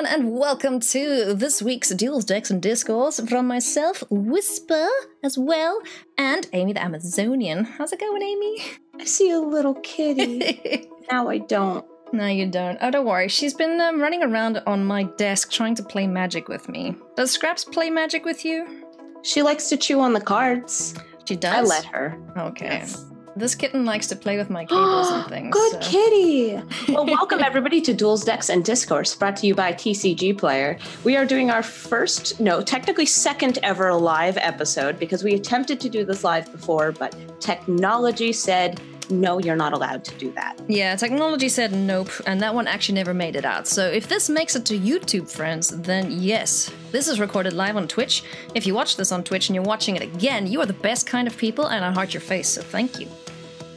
everyone, and welcome to this week's Duels, Decks, and Discourse from myself, Whisper, as well, and Amy the Amazonian. How's it going, Amy? I see a little kitty. now I don't. No, you don't. Oh, don't worry. She's been um, running around on my desk trying to play magic with me. Does Scraps play magic with you? She likes to chew on the cards. She does? I let her. Okay. Yes. This kitten likes to play with my cables and things. Good so- kitty. Well, welcome everybody to Duels, Decks, and Discourse, brought to you by TCG Player. We are doing our first, no, technically second ever live episode because we attempted to do this live before, but technology said, no, you're not allowed to do that. Yeah, technology said nope, and that one actually never made it out. So if this makes it to YouTube, friends, then yes, this is recorded live on Twitch. If you watch this on Twitch and you're watching it again, you are the best kind of people, and I heart your face, so thank you.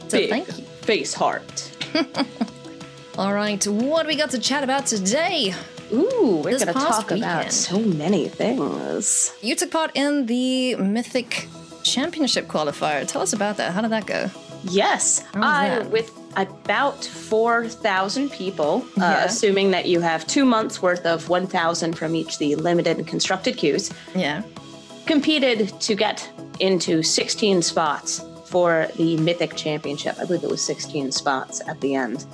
So Big thank you. Face heart. All right, what do we got to chat about today? Ooh, we're going to talk about so many things. You took part in the Mythic Championship qualifier. Tell us about that. How did that go? Yes, that? with about four thousand people, uh, assuming that you have two months worth of one thousand from each the limited and constructed queues, Yeah. competed to get into sixteen spots for the Mythic Championship. I believe it was sixteen spots at the end.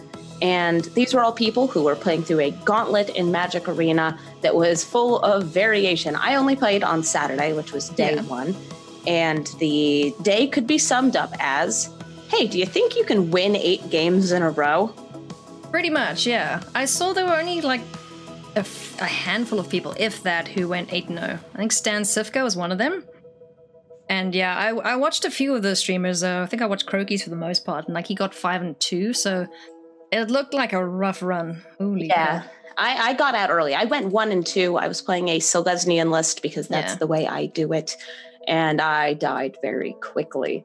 And these were all people who were playing through a gauntlet in Magic Arena that was full of variation. I only played on Saturday, which was day Yeah. one. And the day could be summed up as Hey, do you think you can win eight games in a row? Pretty much, yeah. I saw there were only like a, f- a handful of people, if that, who went 8 0. I think Stan Cifka was one of them. And yeah, I, I watched a few of those streamers. Uh, I think I watched Crokeyz for the most part, and like he got 5 and 2, so it looked like a rough run. Holy Yeah. cow. I, I got out early. I went one and two. I was playing a Selesnya list because that's Yeah. the way I do it. And I died very quickly.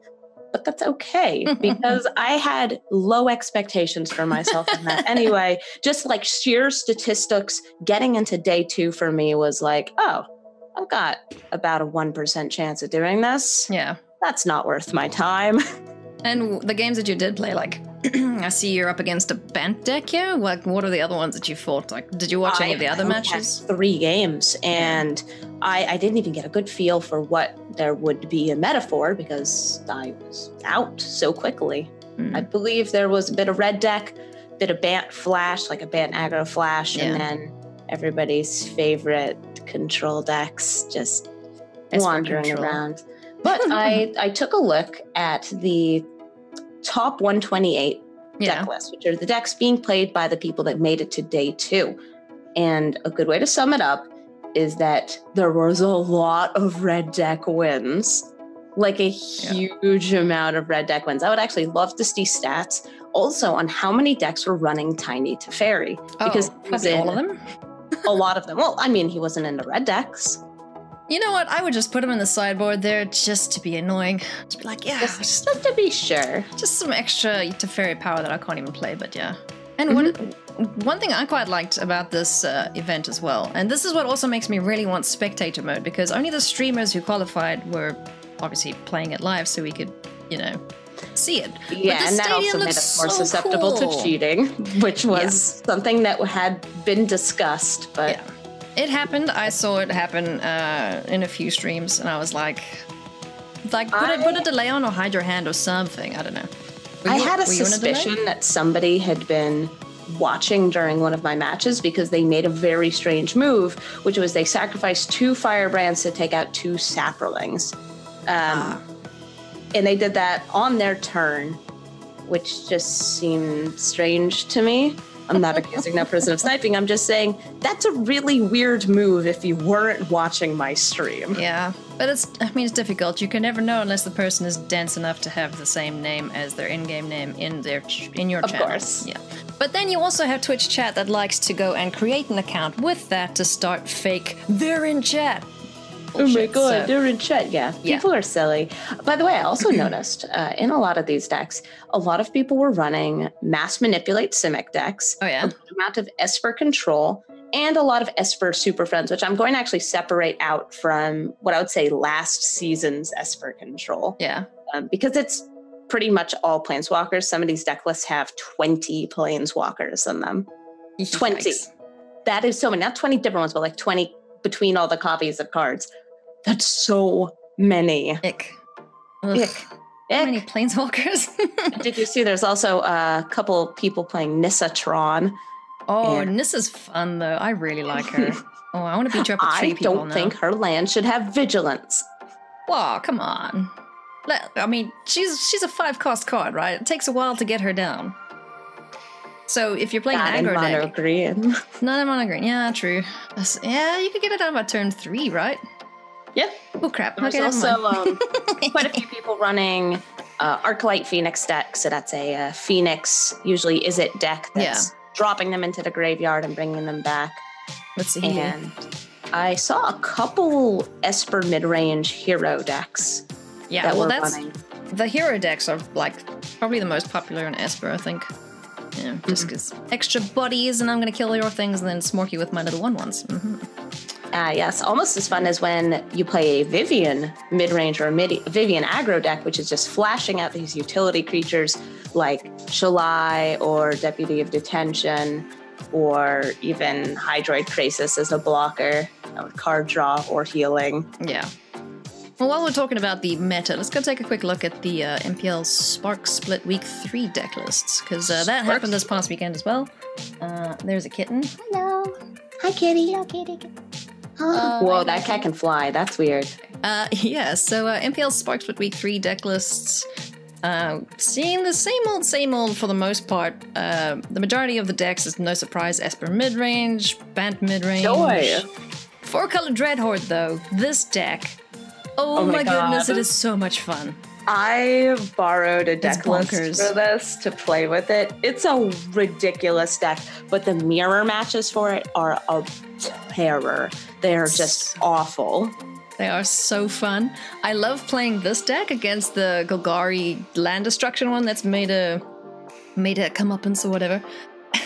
But that's okay because I had low expectations for myself in that. Anyway, just like sheer statistics, getting into day two for me was like, oh, I've got about a 1% chance of doing this. Yeah. That's not worth my time. And the games that you did play, like, I see you're up against a bent deck here. Like, what are the other ones that you fought? Like, did you watch any of the I other matches? Three games, and I, I didn't even get a good feel for what there would be a metaphor because I was out so quickly. Hmm. I believe there was a bit of red deck, a bit of Bant Flash, like a Bant aggro Flash, Yeah. and then everybody's favorite control decks just wandering control. around. But I I took a look at the top 128 Yeah. deck list, which are the decks being played by the people that made it to day two. And a good way to sum it up is that there was a lot of red deck wins, like a huge amount of red deck wins. I would actually love to see stats also on how many decks were running Tiny Teferi oh, because oh, probably all of them. a lot of them. Well, I mean, he wasn't in the red decks. You know what? I would just put him in the sideboard there just to be annoying. To be like, yeah, Just, just, to be sure. just some extra Teferi power that I can't even play, but yeah. And what, mm-hmm. One thing I quite liked about this uh, event as well, and this is what also makes me really want spectator mode, because only the streamers who qualified were obviously playing it live so we could, you know, see it. Yeah, the and that also stadium made us more so susceptible cool. to cheating, which was something that had been discussed. But Yeah. It happened. I saw it happen uh, in a few streams, and I was like, like put, a, put a I- delay on or hide your hand or something. I don't know. Were I you- had a were you in delay? suspicion that somebody had been watching during one of my matches because they made a very strange move, which was they sacrificed two firebrands to take out two saprolings. Um, Ah. And they did that on their turn, which just seemed strange to me. I'm not accusing that person of sniping. I'm just saying that's a really weird move if you weren't watching my stream. Yeah, but it's. I mean, it's difficult. You can never know unless the person is dense enough to have the same name as their in-game name in their ch- in your chat. Of channel. course. Yeah. But then you also have Twitch chat that likes to go and create an account with that to start fake. They're in chat. Oh my god, so- they're in chat. Yeah, Yeah. people are silly. By the way, I also noticed uh, in a lot of these decks, a lot of people were running mass manipulate Simic decks, Oh yeah. amount of Esper control, and a lot of Esper super friends, which I'm going to actually separate out from what I would say last season's Esper control, Yeah. um, because it's pretty much all planeswalkers. Some of these deck lists have 20 planeswalkers in them. 20. Yikes. that is so many, not 20 different ones, but like 20 between all the copies of cards. That's so many. Ick. Ugh. Ick. How many planeswalkers? Did you see there's also a couple people playing Nissatron? Oh, Yeah. is fun though. I really like her. oh, I want to beat you up with three I people don't now. think her land should have vigilance. Whoa, come on. I mean, she's she's a five cost card, right? It takes a while to get her down. So if you're playing Not an aggro mono deck, green. not in mono green. Yeah, true. That's- yeah, you could get it down by turn three, right? Yeah. Oh crap. There's okay, also um, quite a few people running uh, Arclight Phoenix deck. So that's a uh, Phoenix, usually is it deck that's dropping them into the graveyard and bringing them back. Let's see. And I saw a couple Esper mid range hero decks Yeah, that well, that's running. the hero decks are like probably the most popular in Esper, I think. Yeah, just Mm-hmm. because extra bodies, and I'm gonna kill your things, and then smork you with my little one ones. hmm Ah, yes, almost as fun as when you play a Vivien mid range or a mid- Vivien aggro deck, which is just flashing out these utility creatures like Shalai or Deputy of Detention or even Hydroid Krasis as a blocker, or card draw or healing. Yeah. Well, while we're talking about the meta, let's go take a quick look at the uh, MPL Spark Split Week 3 deck lists, because uh, that Spark happened this past weekend as well. Uh, there's a kitten. Hello. Hi, kitty. Hello, kitty. Uh, Whoa, that cat can fly. That's weird. Uh, yeah, so uh, MPL Spark Split Week 3 deck lists. Uh, seeing the same old, same old for the most part. Uh, the majority of the decks is no surprise Esper mid range, Bant mid range. Joy. Four color Dreadhorde, though. This deck. Oh, Oh my, my goodness, it is so much fun. I borrowed a deck list bonkers. for this to play with it. It's a ridiculous deck, but the mirror matches for it are a terror. They are just awful. They are so fun. I love playing this deck against the Golgari land destruction one that's made a made a comeuppance or whatever.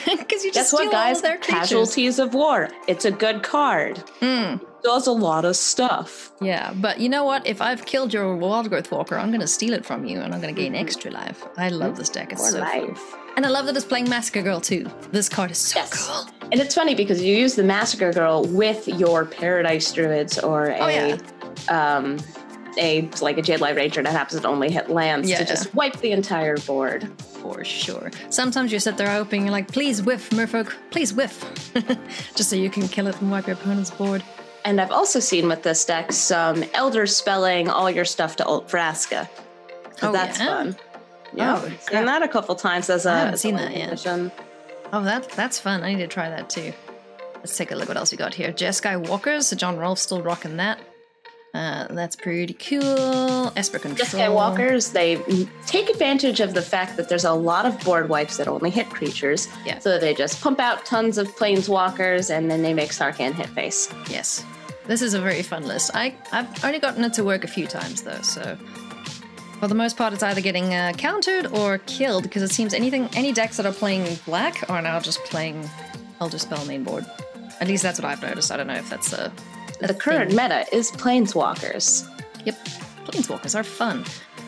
Because you just Guess what, guys? all. Casualties of War. It's a good card. Mm, Does a lot of stuff. yeah, but you know what? If I've killed your Wild Growth Walker, I'm going to steal it from you and I'm going to gain extra life. I love this deck. It's Or so fun. And I love that it's playing Massacre Girl too. This card is so Yes. cool. And it's funny because you use the Massacre Girl with your Paradise Druids or a Oh, yeah. um a like a Jadelight Ranger that happens to only hit lands Yeah. to just wipe the entire board. For sure. Sometimes you sit there hoping, you're like, please whiff, Merfolk, please whiff. Just so you can kill it and wipe your opponent's board. And I've also seen with this deck some Elder spelling all your stuff to Alt Vraska. Oh, that's yeah? fun. Yeah, Oh, I've seen that a couple times as a. I haven't seen that yet. edition. Oh, that that's fun. I need to try that too. Let's take a look what else we got here. Jeskai Walkers, so John Rolfe still rocking that. Uh, that's pretty cool. Esper Control. Just Skywalkers, they take advantage of the fact that there's a lot of board wipes that only hit creatures. Yeah. So they just pump out tons of planeswalkers and then they make Sarkhan hit face. Yes. This is a very fun list. I, I've only gotten it to work a few times though, so for the most part it's either getting uh, countered or killed because it seems anything any decks that are playing black are now just playing Elder Spell mainboard. At least that's what I've noticed. I don't know if that's a, a The current thing. meta is planeswalkers. Yep. Planeswalkers are fun.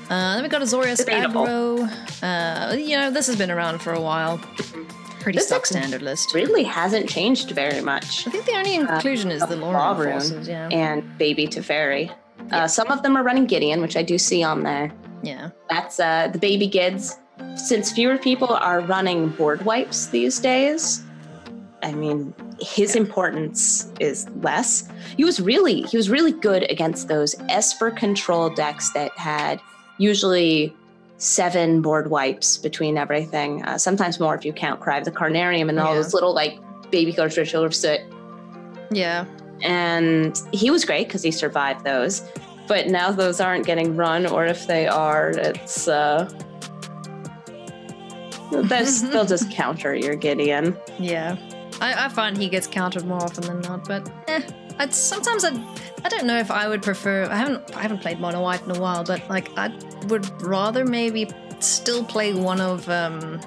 Uh, then we got Azorius. Aggro. Uh, you know, this has been around for a while. Pretty This stock standard list. Really hasn't changed very much. I think the only inclusion is the Law-Rune Enforcers, yeah. And Baby Teferi. Uh, some of them are running Gideon, which I do see on there. Yeah. That's uh, the baby Gids. Since fewer people are running board wipes these days, I mean, his importance is less. He was really he was really good against those Esper control decks that had usually seven board wipes between everything. Uh, sometimes more if you count Cry of the Carnarium and all Yeah. those little like baby coach ritual of soot. Yeah. And he was great because he survived those. But now those aren't getting run, or if they are, it's uh that's- they'll just counter your Gideon. Yeah. I, I find he gets countered more often than not, but eh. I'd, sometimes I I don't know if I would prefer I haven't I haven't played mono white in a while, but like I would rather maybe still play one of um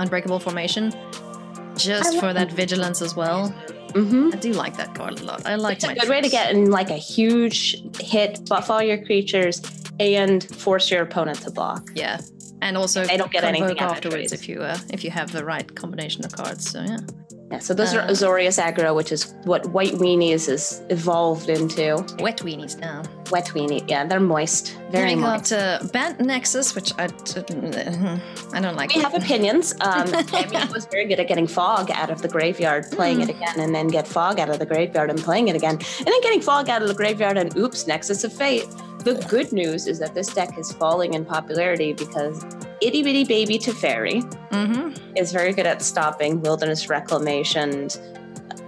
Unbreakable Formation. Just for that vigilance as well. Hmm I do like that card a lot. I like It's a good way to get in like a huge hit, buff all your creatures, and force your opponent to block. Yeah. And also They don't get anything convoke out of afterwards if you uh, if you have the right combination of cards. So yeah. Yeah, so those are Uh, Azorius aggro, which is what White Weenies is evolved into. Wet weenies now. Wet Weenie, yeah, they're moist, very Then I moist. got uh, Nexus, which I, I don't like. We have opinions. Um, Emmy was very good at getting Fog out of the graveyard, playing it again, and then get Fog out of the graveyard and playing it again, and then getting Fog out of the graveyard and oops, Nexus of Fate. The good news is that this deck is falling in popularity because Itty Bitty Baby Teferi hmm is very good at stopping Wilderness Reclamation,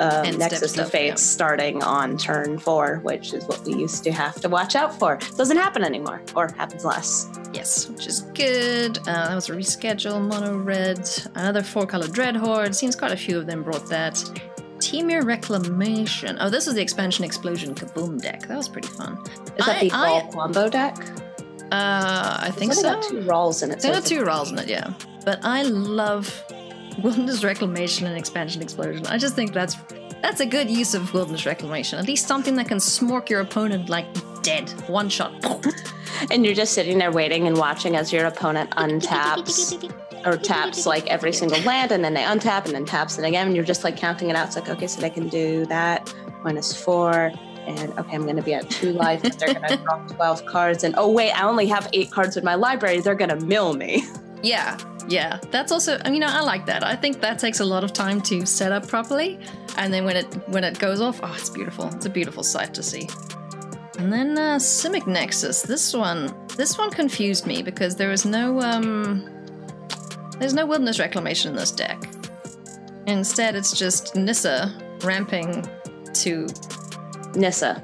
um, And step Nexus of Fate yeah. starting on turn four, which is what we used to have to watch out for. Doesn't happen anymore, or happens less. Yes, which is good. Uh, that was a reschedule. Mono red. Another four color Dread Horde. Seems quite a few of them brought that. Temur Reclamation. Oh, this is the expansion explosion kaboom deck. That was pretty fun. Is that I- the I- Raw combo deck? Uh, I think It's so. got two rolls in it. so There are two rolls in it, yeah. But I love Wilderness Reclamation and Expansion Explosion. I just think that's that's a good use of Wilderness Reclamation. At least something that can smork your opponent like dead. One shot. And you're just sitting there waiting and watching as your opponent untaps or taps like every single land, and then they untap and then taps it again. And you're just like counting it out. It's like, okay, so they can do that minus four. And okay, I'm going to be at two life. but They're going to draw 12 cards. And oh, wait, I only have eight cards in my library. They're going to mill me. Yeah, yeah. That's also, I mean, I like that. I think that takes a lot of time to set up properly, and then when it when it goes off, oh, it's beautiful. It's a beautiful sight to see. And then uh, Simic Nexus. This one, this one confused me because there is no um, there's no Wilderness Reclamation in this deck. Instead, it's just Nissa ramping to Nissa.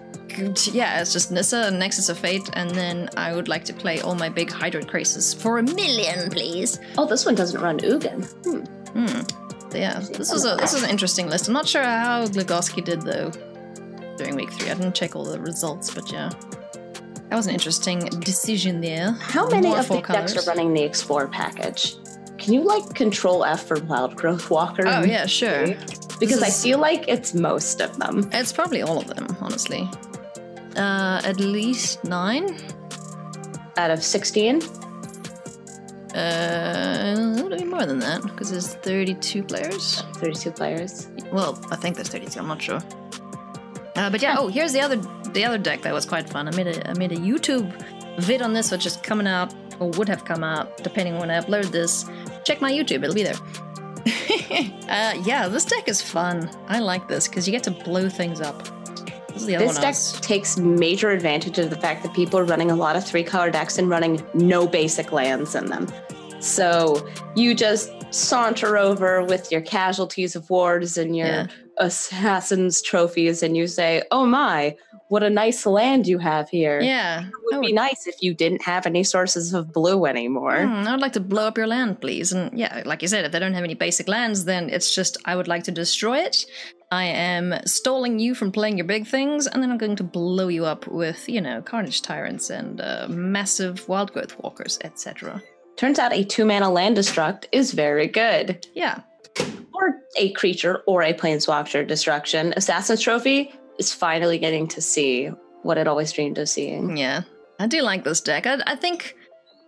yeah, it's just Nissa and Nexus of Fate, and then I would like to play all my big Hydroid Craces for a million, please. Oh, this one doesn't run Ugin. Hmm. Hmm. Yeah, this was a this was an interesting list. I'm not sure how Glagoski did though during week three. I didn't check all the results, but yeah, that was an interesting decision there. How many More of the decks are running the Explore package? Can you like control F for Wild Growth Walker? Oh yeah, sure. Because I feel like it's most of them. It's probably all of them, honestly. Uh, at least nine. Out of 16? Uh, a little bit more than that because there's 32 players. 32 players. Well, I think there's 32. I'm not sure. Uh, but yeah. Oh, here's the other the other deck that was quite fun. I made a I made a YouTube vid on this, which is coming out or would have come out depending on when I upload this. Check my YouTube; it'll be there. uh, yeah, this deck is fun. I like this because you get to blow things up. This is the other This. Deck takes major advantage of the fact that people are running a lot of three color decks and running no basic lands in them. So you just saunter over with your casualties of wars and your Yeah. assassin's trophies and you say, Oh my, what a nice land you have here. yeah, It I would be nice if you didn't have any sources of blue anymore. Hmm, I would like to blow up your land, please. And yeah, like you said, if they don't have any basic lands, then it's just I would like to destroy it. I am stalling you from playing your big things, and then I'm going to blow you up with, you know, Carnage Tyrants and uh, massive Wild Growth Walkers, etc. Turns out a two mana land destruct is very good. Yeah, Or a creature or a planeswalker destruction. Assassin's Trophy is finally getting to see what it always dreamed of seeing. yeah. I do like this deck. I, I think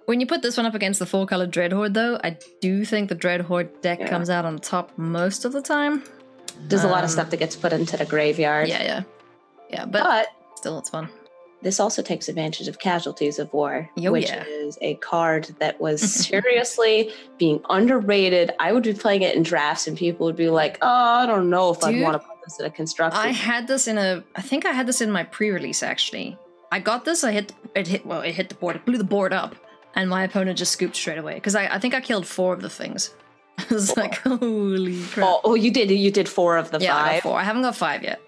when you put this one up against the four color Dread Horde, though, I do think the Dread Horde deck Yeah. comes out on top most of the time. There's a lot of Um, stuff that gets put into the graveyard. Yeah, yeah. Yeah, but But still, it's fun. this also takes advantage of Casualties of War, Oh, which yeah. is a card that was seriously being underrated. I would be playing it in drafts, and people would be like, "Oh, I don't know if I want to this in a constructed." I had this in a. I think I had this in my pre-release actually. I got this. I hit it. Hit well. It hit the board. It blew the board up, and my opponent just scooped straight away because I, I think I killed four of the things. I was like, holy crap! oh, oh, you did. You did four of the yeah, I five. four. I haven't got five yet.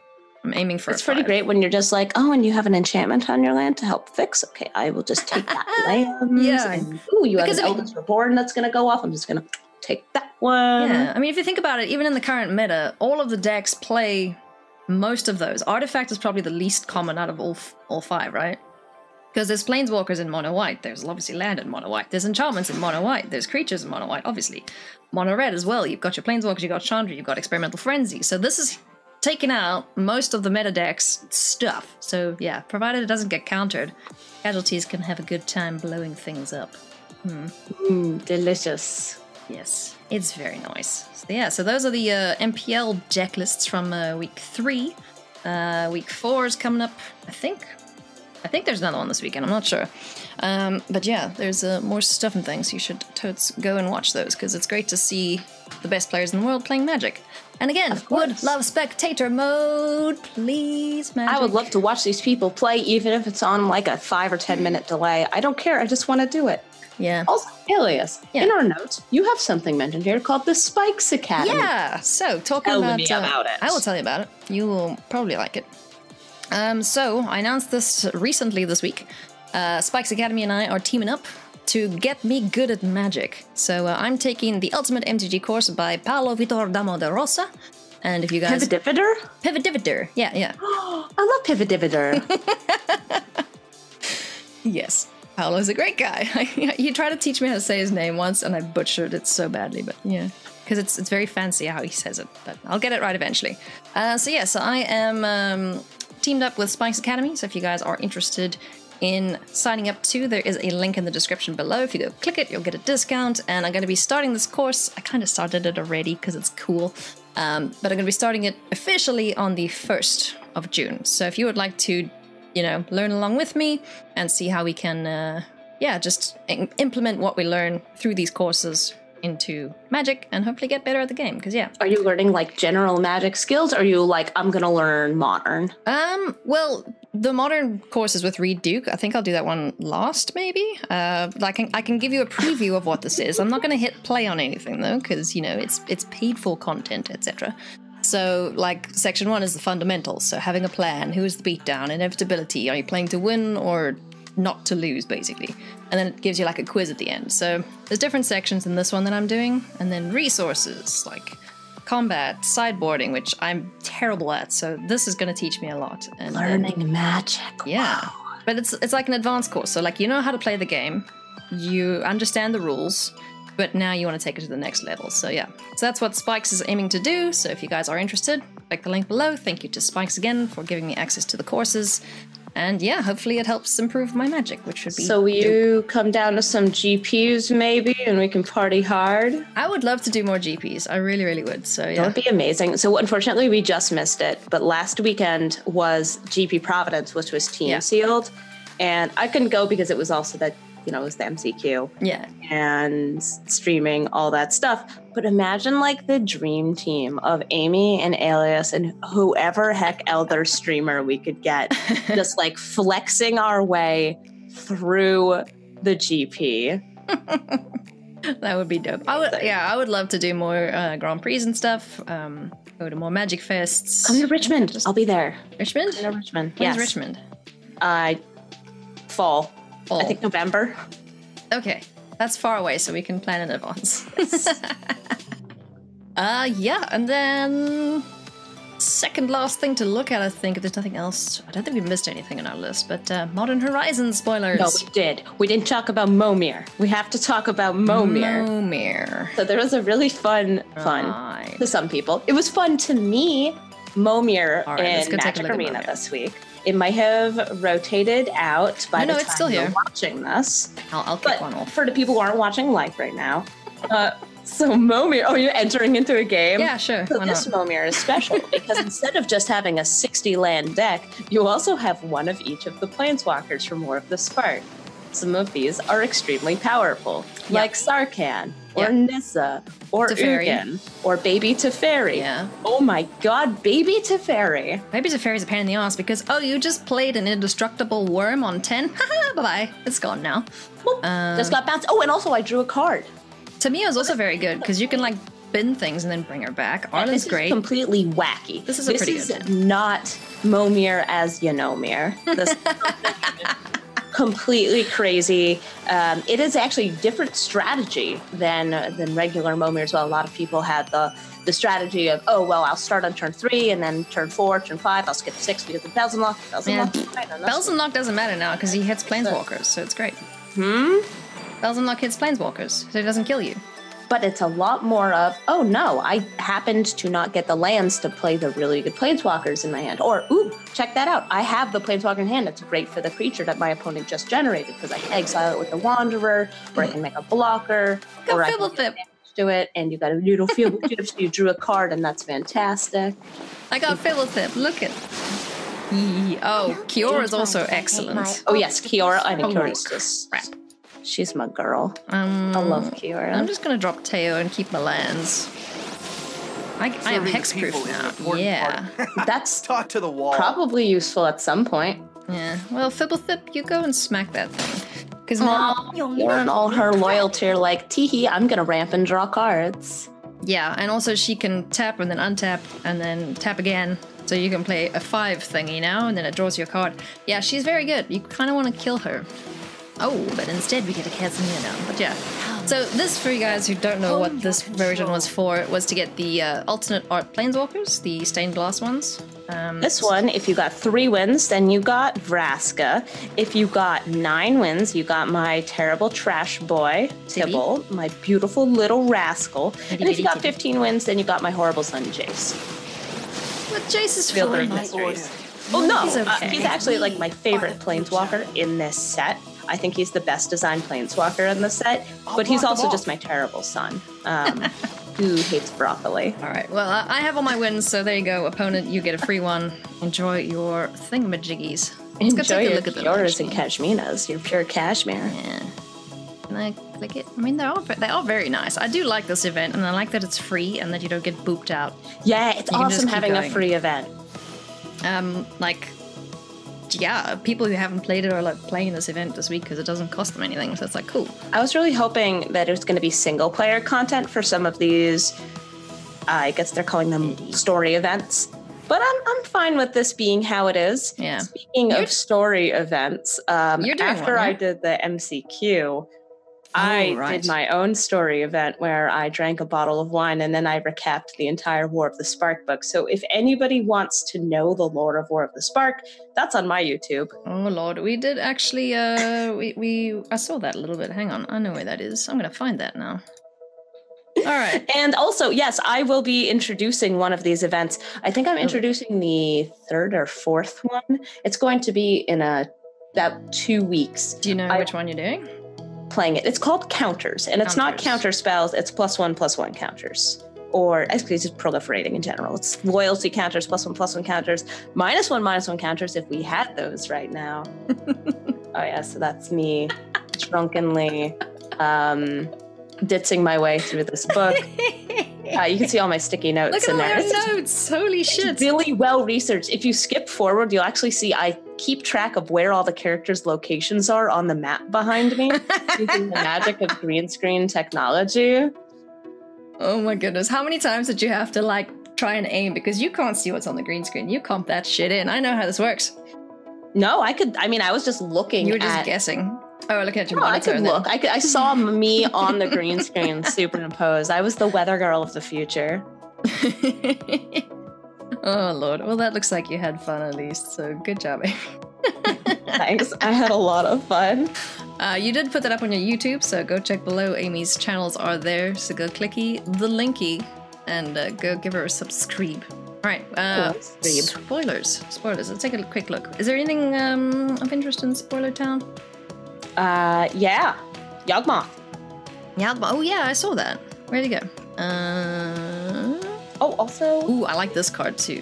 I'm aiming for. It's pretty five. great when you're just like, oh, and you have an enchantment on your land to help fix. Okay, I will just take that land. Yeah. And, ooh, you Because, have I an mean- Eldritch Reborn that's going to go off. I'm just going to take that one. Yeah, I mean, if you think about it, even in the current meta, all of the decks play most of those. Artifact is probably the least common out of all f- all five, right? Because there's planeswalkers in mono white. There's obviously land in mono white. There's enchantments in mono white. There's creatures in mono white, obviously. Mono red as well. You've got your planeswalkers. You've got Chandra. You've got experimental frenzy. So this is taking out most of the meta decks stuff. So yeah, provided it doesn't get countered, casualties can have a good time blowing things up. Mm, delicious. Yes, it's very nice. So, yeah, so those are the uh, MPL deck lists from uh, week three. Uh, week four is coming up, I think. I think there's another one this weekend. I'm not sure. Um, but yeah, there's uh, more stuff and things. You should totes go and watch those because it's great to see the best players in the world playing Magic. And again, would love spectator mode, please, Magic. I would love to watch these people play, even if it's on like a five or 10 minute delay. I don't care. I just want to do it. Yeah. Also, Alias, Yeah. in our notes, you have something mentioned here called the Spikes Academy. Yeah. So talking Tell about, me uh, about it. I will tell you about it. You will probably like it. Um, so I announced this recently this week. Uh, Spikes Academy and I are teaming up to get me good at magic. So uh, I'm taking the Ultimate MTG course by Paulo Vitor Damo da Rosa. And if you guys Pivotivitor? Pivot Divider, yeah, yeah, I love Pivotivitor. yes. Paulo's a great guy. he tried to teach me how to say his name once, and I butchered it so badly. But yeah, because it's it's very fancy how he says it. But I'll get it right eventually. Uh, so yeah, so I am um, teamed up with Spikes Academy. So if you guys are interested in signing up too, there is a link in the description below. If you go click it, you'll get a discount. And I'm going to be starting this course. I kind of started it already because it's cool. Um, but I'm going to be starting it officially on the 1st of June. So if you would like to, you know, learn along with me and see how we can, uh, yeah, just im- implement what we learn through these courses into Magic and hopefully get better at the game. Because, yeah. are you learning like general magic skills? Or are you like, I'm going to learn modern? Um, well, the modern courses with Reid Duke, I think I'll do that one last, maybe. Uh, I can I can give you a preview of what this is. I'm not going to hit play on anything though, because you know it's it's paid for content, etc. So, like, section one is the fundamentals. So, having a plan, who is the beatdown, inevitability, are you playing to win or not to lose, basically? And then it gives you like a quiz at the end. So, there's different sections in this one that I'm doing, and then resources like combat, sideboarding, which I'm terrible at. So, this is going to teach me a lot. And then- Learning magic. yeah. But it's it's like an advanced course. So like you know how to play the game, you understand the rules, but now you want to take it to the next level. So yeah. So that's what Spikes is aiming to do. So if you guys are interested, click the link below. Thank you to Spikes again for giving me access to the courses. And yeah, hopefully it helps improve my magic, which would be So will you come down to some GPs maybe and we can party hard? I would love to do more GPs. I really, really would. So yeah, That would be amazing. So unfortunately, we just missed it. But last weekend was GP Providence, which was team Yeah. sealed, and I couldn't go because it was also that you know it was the MCQ Yeah. and streaming all that stuff. But imagine like the dream team of Amy and Alias and whoever heck other streamer we could get, just like flexing our way through the GP. That would be dope. I would yeah, I would love to do more uh, Grand Prix and stuff. Um go to more Magic Fests. Come to Richmond. I'll be there. Richmond? Come to Richmond. When's Yes. Richmond? Uh, fall. Fall. I think November. Okay, that's far away, so we can plan in advance. uh, yeah, and then second last thing to look at, I think, if there's nothing else. I don't think we missed anything on our list, but uh, Modern Horizons spoilers. No, we did. We didn't talk about Momir. We have to talk about Momir. Momir. So there was a really fun, fun Right. to some people. It was fun to me, Momir right, in go take a Magic Arena this week. It might have rotated out by No, the no, time it's still you're here. watching this. I'll, I'll kick one off. for the people who aren't watching live right now, uh, so Momir, oh, you're entering into a game? Yeah, sure. So this not? Momir is special because instead of just having a 60 land deck, you also have one of each of the planeswalkers from War of the Spark. Some of these are extremely powerful, Yeah. like Sarkhan, or Yeah. Nissa, or Teferi. Ugin, or Baby Teferi. Yeah. Oh my god, Baby Teferi. Maybe is a pain in the ass because, oh, you just played an indestructible worm on 10? Haha, bye bye. It's gone now. Uh, just got bounced. Oh, and also I drew a card. Tamiyo is also very good because you can, like, bin things and then bring her back. Arlinn's this great. is completely wacky. This is a pretty is good not Momir as you know Mir. This completely crazy. Um, it is actually different strategy than than regular Momir as well. A lot of people had the the strategy of oh well I'll start on turn three and then turn four, turn five I'll skip six because of Belzenlok. Bells and Yeah. Lock. Fine, and that's- Belzenlok doesn't matter now because he hits planeswalkers, so it's great. Hmm? Belzenlok hits planeswalkers, so he doesn't kill you. But it's a lot more of, oh no, I happened to not get the lands to play the really good planeswalkers in my hand. Or, ooh, check that out. I have the planeswalker in hand. It's great for the creature that my opponent just generated because I can exile it with the Wanderer, or I can make a blocker, Go or I can Fib. to it, and you got a noodle field so you drew a card, and that's fantastic. I got Philip. Look at. Yee. Oh, Kiora's also excellent. Oh yes, Kiora. I think oh Holy Kiora's just crap. She's my girl. Um, I love Kiora. I'm just gonna drop Teyo and keep my lands. I, I am Serving the hexproof people is an now. Yeah. That's Talk to the wall. probably useful at some point. Yeah. Well, Fibblethip, you go and smack that thing. Because Aw, now, Kiora and all her loyalty are like, teehee, I'm gonna ramp and draw cards. yeah, and also she can tap and then untap and then tap again. So you can play a five thingy now, and then it draws your card. Yeah, she's very good. You kind of want to kill her. Oh, but instead we get a Casimir now. But yeah. So this, for you guys who don't know what this version was for, was to get the uh, alternate art planeswalkers, the stained glass ones. Um, This one, if you got three wins, then you got Vraska. If you got nine wins, you got my terrible trash boy, Tibble, my beautiful little rascal. And if you got 15 wins, then you got my horrible son, Jace. but Jace is Field fine. of Oh no, He's uh, he's actually like my favorite planeswalker in this set. I think he's the best designed planeswalker in the set, I'll but he's also just my terrible son, um, who hates broccoli. All right. Well, I have all my wins, so there you go. Opponent, you get a free one. Enjoy your thingamajiggies. Let's go Enjoy take a your look at them. yours and cashminas, your pure cashmere. Yeah. Can I click it? I mean, they are ve- they are very nice. I do like this event, and I like that it's free and that you don't get booped out. Yeah, it's You awesome having a free event. Um, like, yeah, people who haven't played it are like playing this event this week because it doesn't cost them anything. So it's like cool. I was really hoping that it was going to be single player content for some of these. Uh, I guess they're calling them story events. But I'm, I'm fine with this being how it is. Yeah. Speaking You're- of story events, um, You're doing after one, I yeah? did the MCQ, I Oh, right. did my own story event where I drank a bottle of wine and then I recapped the entire War of the Spark book. So if anybody wants to know the lore of War of the Spark, that's on my YouTube. Oh lord, we did actually. Uh, we we I saw that a little bit. Hang on, I know where that is. I'm gonna find that now. All right. And also, yes, I will be introducing one of these events. I think I'm introducing the third or fourth one. It's going to be in a about two weeks Do you know I- which one you're doing? Playing it. It's called counters, and it's not counter spells. It's plus one plus one counters, or actually, it's just proliferating in general. It's loyalty counters, plus one plus one counters, minus one minus one counters if we had those right now. oh yeah, so that's me drunkenly um, ditzing my way through this book. Uh, you can see all my sticky notes Look at in all there. our This is notes. Holy shit. really well researched. If you skip forward, you'll actually see I keep track of where all the characters' locations are on the map behind me using the magic of green screen technology. Oh my goodness. How many times did you have to like try and aim because you can't see what's on the green screen? You comp that shit in. I know how this works. No, I could. I mean, I was just looking. You were just at, guessing. Oh, look at your No, I monitor. could look. I could. I saw me on the green screen superimposed. I was the weather girl of the future. oh lord. Well, that looks like you had fun at least. So good job, Amy. Thanks. I had a lot of fun. Uh, you did put that up on your YouTube, so go check below. Amy's channels are there, so go clicky the linky and uh, go give her a subscribe. All right. Uh, spoilers. Spoilers. Let's take a quick look. Is there anything um, of interest in Spoiler Town? Uh, yeah, Yawgmoth. Yeah. Oh yeah, I saw that. Where'd it go? Uh, Oh, also, ooh, I like this card too.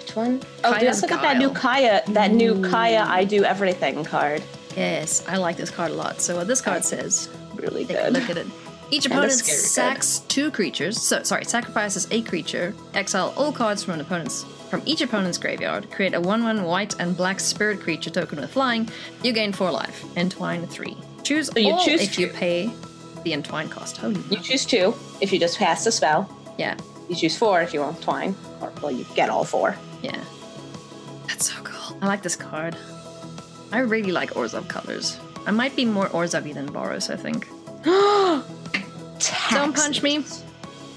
which one? Oh, Kaya's also got that new Kaya, that new Kaya I do everything card. Yes, I like this card a lot. So what this card says Really good. look at it. Each opponent scary good. two creatures. So sorry, sacrifices a creature. Exile all cards from an opponent's from each opponent's graveyard. Create a one-one white and black spirit creature token with flying. You gain four life. Entwine three. Choose oh, you all choose if you pay the entwine cost. Holy You choose two if you just cast a spell. yeah, You choose four if you want twine, or well, you get all four. yeah. That's so cool. I like this card. I really like Orzhov colors. I might be more Orzhov than Boros, I think. Don't punch me.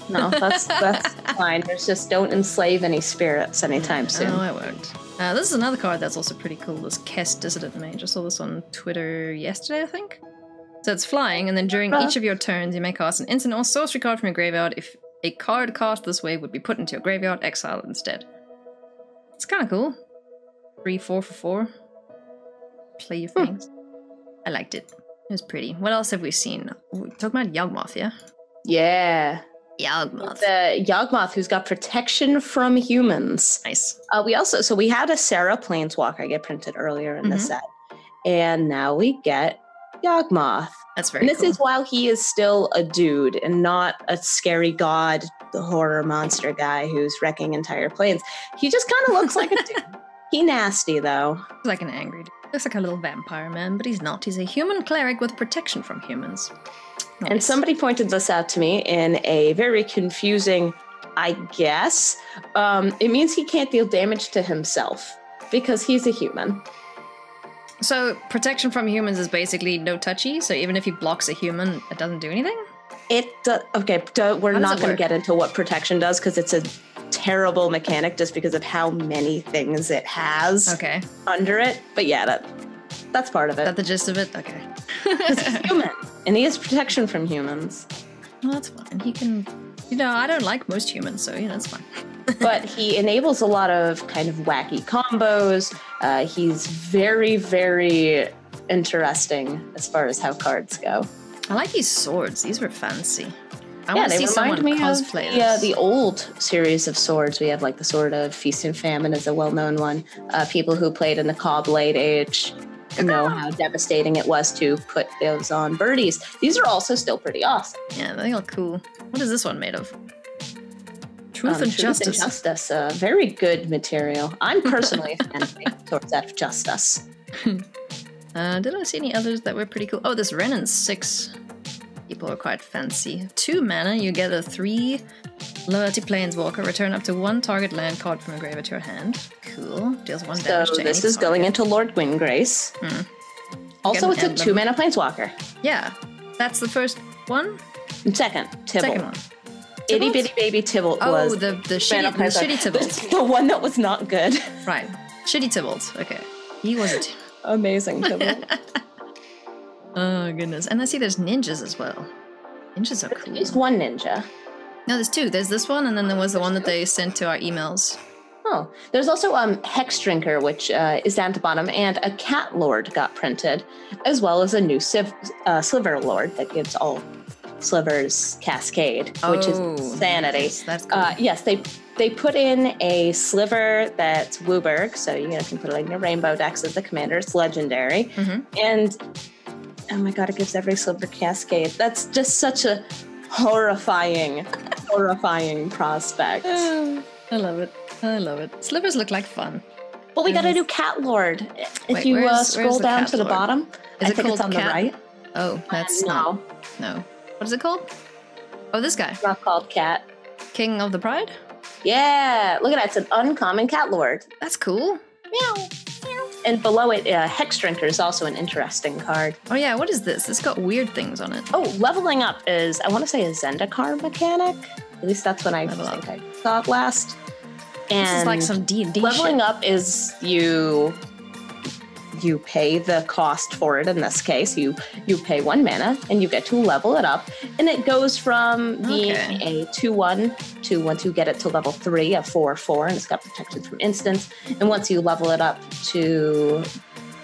No, that's that's fine. There's just don't enslave any spirits anytime soon. No, I won't. Uh, this is another card that's also pretty cool. This Kess Dissident Mage. I saw this on Twitter yesterday, I think. So it's flying, and then during Uh. each of your turns, you may cast an instant or sorcery card from your graveyard. If a card cast this way would be put into your graveyard, exile instead. It's kind of cool. Three, four for four. Play your things. I liked it. It was pretty. What else have we seen? We're talking about Yawgmoth, yeah? Yeah. Yawgmoth. The Yawgmoth who's got protection from humans. Nice. Uh, we also so we had a Serra Planeswalker get printed earlier in the Mhm. set, and now we get Yawgmoth. That's very And this cool. is while he is still a dude and not a scary god, the horror monster guy who's wrecking entire planes. He just kind of looks like a dude. He nasty though. He's like an angry dude. Looks like a little vampire man, but he's not. He's a human cleric with protection from humans. And somebody pointed this out to me in a very confusing, I guess. Um, it means he can't deal damage to himself because he's a human. So protection from humans is basically no touchy. So even if he blocks a human, it doesn't do anything. It do- okay. do- we're not going to get into what protection does because it's a terrible mechanic just because of how many things it has Okay, under it. But yeah, that that's part of it. that the gist of it? Okay. human, and he has protection from humans. well, that's fine. He can. You know, I don't like most humans, so you know, it's fine. But he enables a lot of kind of wacky combos. Uh, he's very, very interesting as far as how cards go. I like these swords. These were fancy. I yeah, want to they see remind me of the, uh, the old series of swords. We have like the Sword of Feast and Famine is a well-known one. Uh, people who played in the Caw Blade Age know how devastating it was to put those on birdies. These are also still pretty awesome. Yeah, they look cool. What is this one made of? Truth Um, and Truth Justice. and Justice, uh, very good material. I'm personally a fan of towards that of Justice. Uh, did I see any others that were pretty cool? Oh, this Wrenn and 6. People are quite fancy. Two mana, you get a three loyalty planeswalker. Return up to one target land card from your graveyard to your hand. Cool. Deals one So damage to this is going into Lord Windgrace. Hmm. Also, it's a two mana planeswalker. Yeah, that's the first one. Second, Tibble. Second one. Itty bitty baby Tibble Oh, was the the shitty, the shitty Tibalt. the one that was not good. right, shitty Tibalt. Okay, he was a. T- Amazing Tibble. oh goodness, and I see there's ninjas as well. Ninjas are cool. There's one ninja. No, there's two. There's this one, and then there was the one that they sent to our emails. Oh, there's also um Hex Drinker, which uh, is down to bottom, and a Cat Lord got printed, as well as a new Civ- uh, Sliver Lord that gives all slivers Cascade, which Oh, is sanity. nice. That's cool. Uh, yes, they they put in a sliver that's WUBRG, so you know, can put it like in your rainbow decks as the commander. It's legendary, Mhm. and oh my god, it gives every sliver Cascade. That's just such a horrifying, horrifying prospect. Oh, I love it. I love it. Slivers look like fun. Well, we got a new Cat Lord. If Wait, you uh, scroll down to the Lord? bottom, Is I it think it's on Cat? the right. Oh, that's no, not. No. What is it called? Oh, this guy. it's not called Cat. King of the Pride? Yeah, look at that. It's an uncommon Cat Lord. That's cool. Meow. And below it, uh, Hex Drinker is also an interesting card. Oh, yeah. What is this? It's got weird things on it. Oh, leveling up is, I want to say, a Zendikar mechanic. At least that's when I Level think I saw last. And This is like some D&D leveling shit. up is you you pay the cost for it in this case. You you pay one mana and you get to level it up. And it goes from being Okay. a 2-1 to once you get it to level 3 a 4-4 and it's got protection from instants. And once you level it up to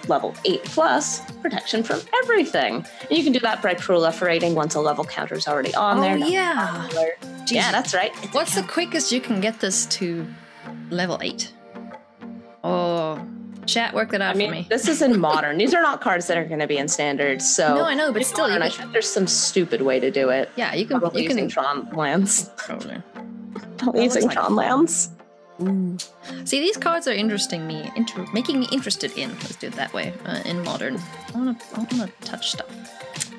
level 8 plus protection from everything. And you can do that by proliferating once a level counter is already on Oh, there yeah. Yeah that's right. It's What's the quickest you can get this to level 8? Oh, chat, work that out I mean, for me. this is in modern. These are not cards that are going to be in standard. So No, I know, but still, modern, I think there's some stupid way to do it. Yeah, you can. Probably You using can. Tron lands. Probably. Probably looks using like Tron lands. See, these cards are interesting me, inter- making me interested in. Let's do it that way. Uh, in modern, I wanna, I wanna touch stuff.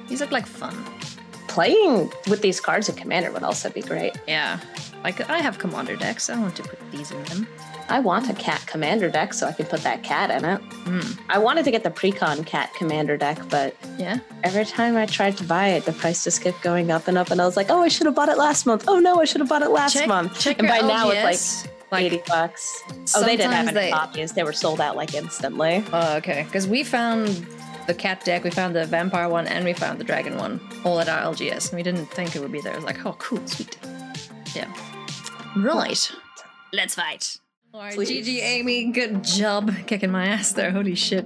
These look like fun. Playing with these cards in Commander would also be great. Yeah, like I have commander decks. I want to put these in them. I want a cat commander deck so I can put that cat in it. Mm. I wanted to get the precon cat commander deck, but Yeah. every time I tried to buy it, the price just kept going up and up. And I was like, oh, I should have bought it last month. Oh no, I should have bought it last check, month. Check and by now it's like, 80 bucks. Oh, they didn't have any they- copies. They were sold out like instantly. Oh, okay. Because we found the cat deck, we found the vampire one, and we found the dragon one, all at our LGS, and we didn't think it would be there. It was like, oh, cool, sweet. Yeah. Right. Let's fight. Alright, Please. GG Amy, good job kicking my ass there. Holy shit.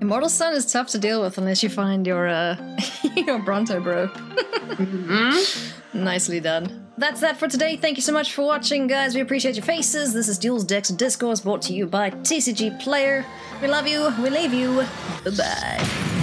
Immortal Sun is tough to deal with unless you find your uh your Bronto bro. Mhm. Nicely done. That's that for today. Thank you so much for watching, guys. We appreciate your faces. This is Duels, Decks, and Discourse brought to you by TCG Player. We love you. We leave you. Bye bye.